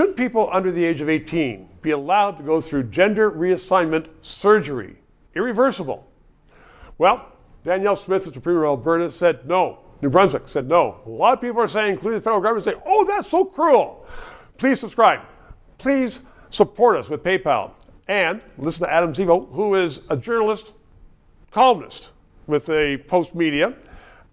Should people under the age of 18 be allowed to go through gender reassignment surgery? Irreversible. Well, Danielle Smith, the Premier of Alberta, said no. New Brunswick said no. A lot of people are saying, including the federal government, say, oh, that's so cruel. Please subscribe. Please support us with PayPal. And listen to Adam Zivo, who is a journalist, columnist with a Post Media.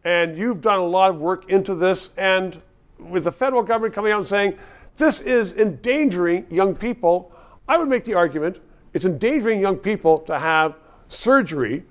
And you've done a lot of work into this. And with the federal government coming out and saying, this is endangering young people, I would make the argument it's endangering young people to have surgery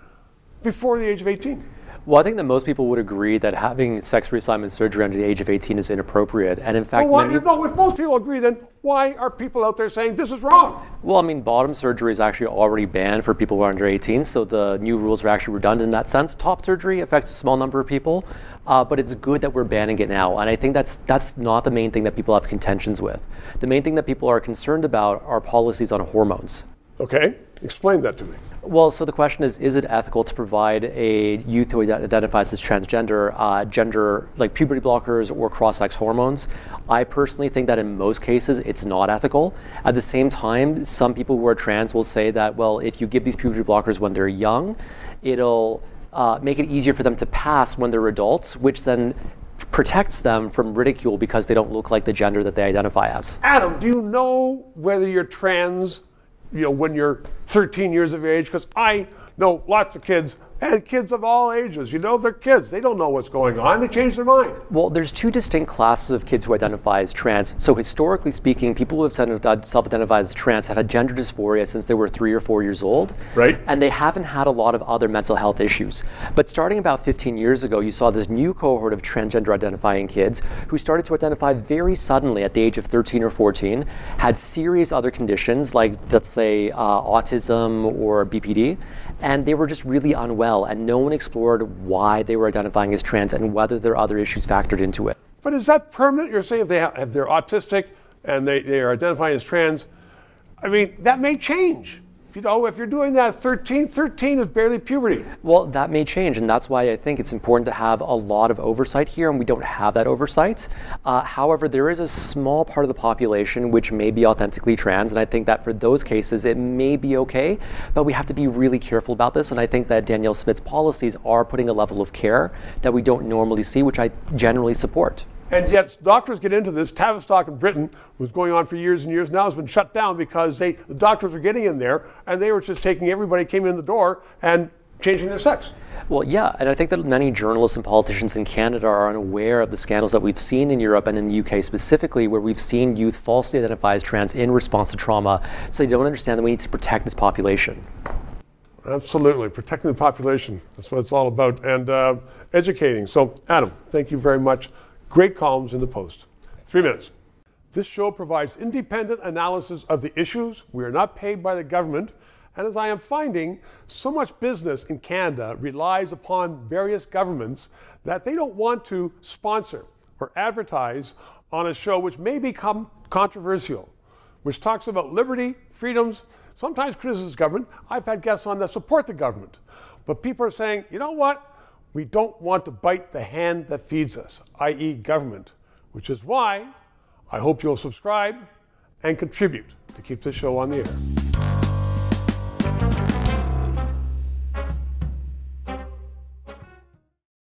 before the age of 18. Well, I think that most people would agree that having sex reassignment surgery under the age of 18 is inappropriate. And in fact, well, many, no, if most people agree, then why are people out there saying this is wrong? Well, I mean, bottom surgery is actually already banned for people who are under 18, so the new rules are actually redundant in that sense. Top surgery affects a small number of people, uh, but it's good that we're banning it now. And I think that's that's not the main thing that people have contentions with. The main thing that people are concerned about are policies on hormones. Okay, explain that to me. Well, so the question is, is it ethical to provide a youth who identifies as transgender uh, gender, like puberty blockers or cross-sex hormones? I personally think that in most cases it's not ethical. At the same time, some people who are trans will say that, well, if you give these puberty blockers when they're young, it'll uh, make it easier for them to pass when they're adults, which then protects them from ridicule because they don't look like the gender that they identify as. Adam, do you know whether you're trans you know, when you're 13 years of age, because I know lots of kids and kids of all ages. You know, they're kids. They don't know what's going on. They change their mind. Well, there's two distinct classes of kids who identify as trans. So, historically speaking, people who have self identified as trans have had gender dysphoria since they were three or four years old. Right. And they haven't had a lot of other mental health issues. But starting about 15 years ago, you saw this new cohort of transgender identifying kids who started to identify very suddenly at the age of 13 or 14, had serious other conditions like, let's say, uh, autism or BPD and they were just really unwell, and no one explored why they were identifying as trans and whether there are other issues factored into it. But is that permanent? You're saying if they have, if they're autistic and they, they are identifying as trans, I mean, that may change you know, if you're doing that 13, 13 is barely puberty. Well, that may change, and that's why I think it's important to have a lot of oversight here, and we don't have that oversight. Uh, however, there is a small part of the population which may be authentically trans, and I think that for those cases it may be okay, but we have to be really careful about this, and I think that Danielle Smith's policies are putting a level of care that we don't normally see, which I generally support. And yet, doctors get into this. Tavistock in Britain was going on for years and years. Now has been shut down because they, the doctors were getting in there and they were just taking everybody came in the door and changing their sex. Well, yeah, and I think that many journalists and politicians in Canada are unaware of the scandals that we've seen in Europe and in the UK specifically, where we've seen youth falsely identify as trans in response to trauma. So they don't understand that we need to protect this population. Absolutely, protecting the population. That's what it's all about, and uh, educating. So, Adam, thank you very much. Great columns in the Post. Three minutes. This show provides independent analysis of the issues. We are not paid by the government. And as I am finding, so much business in Canada relies upon various governments that they don't want to sponsor or advertise on a show which may become controversial, which talks about liberty, freedoms, sometimes criticizes government. I've had guests on that support the government. But people are saying, you know what? We don't want to bite the hand that feeds us, i.e., government, which is why I hope you'll subscribe and contribute to keep this show on the air.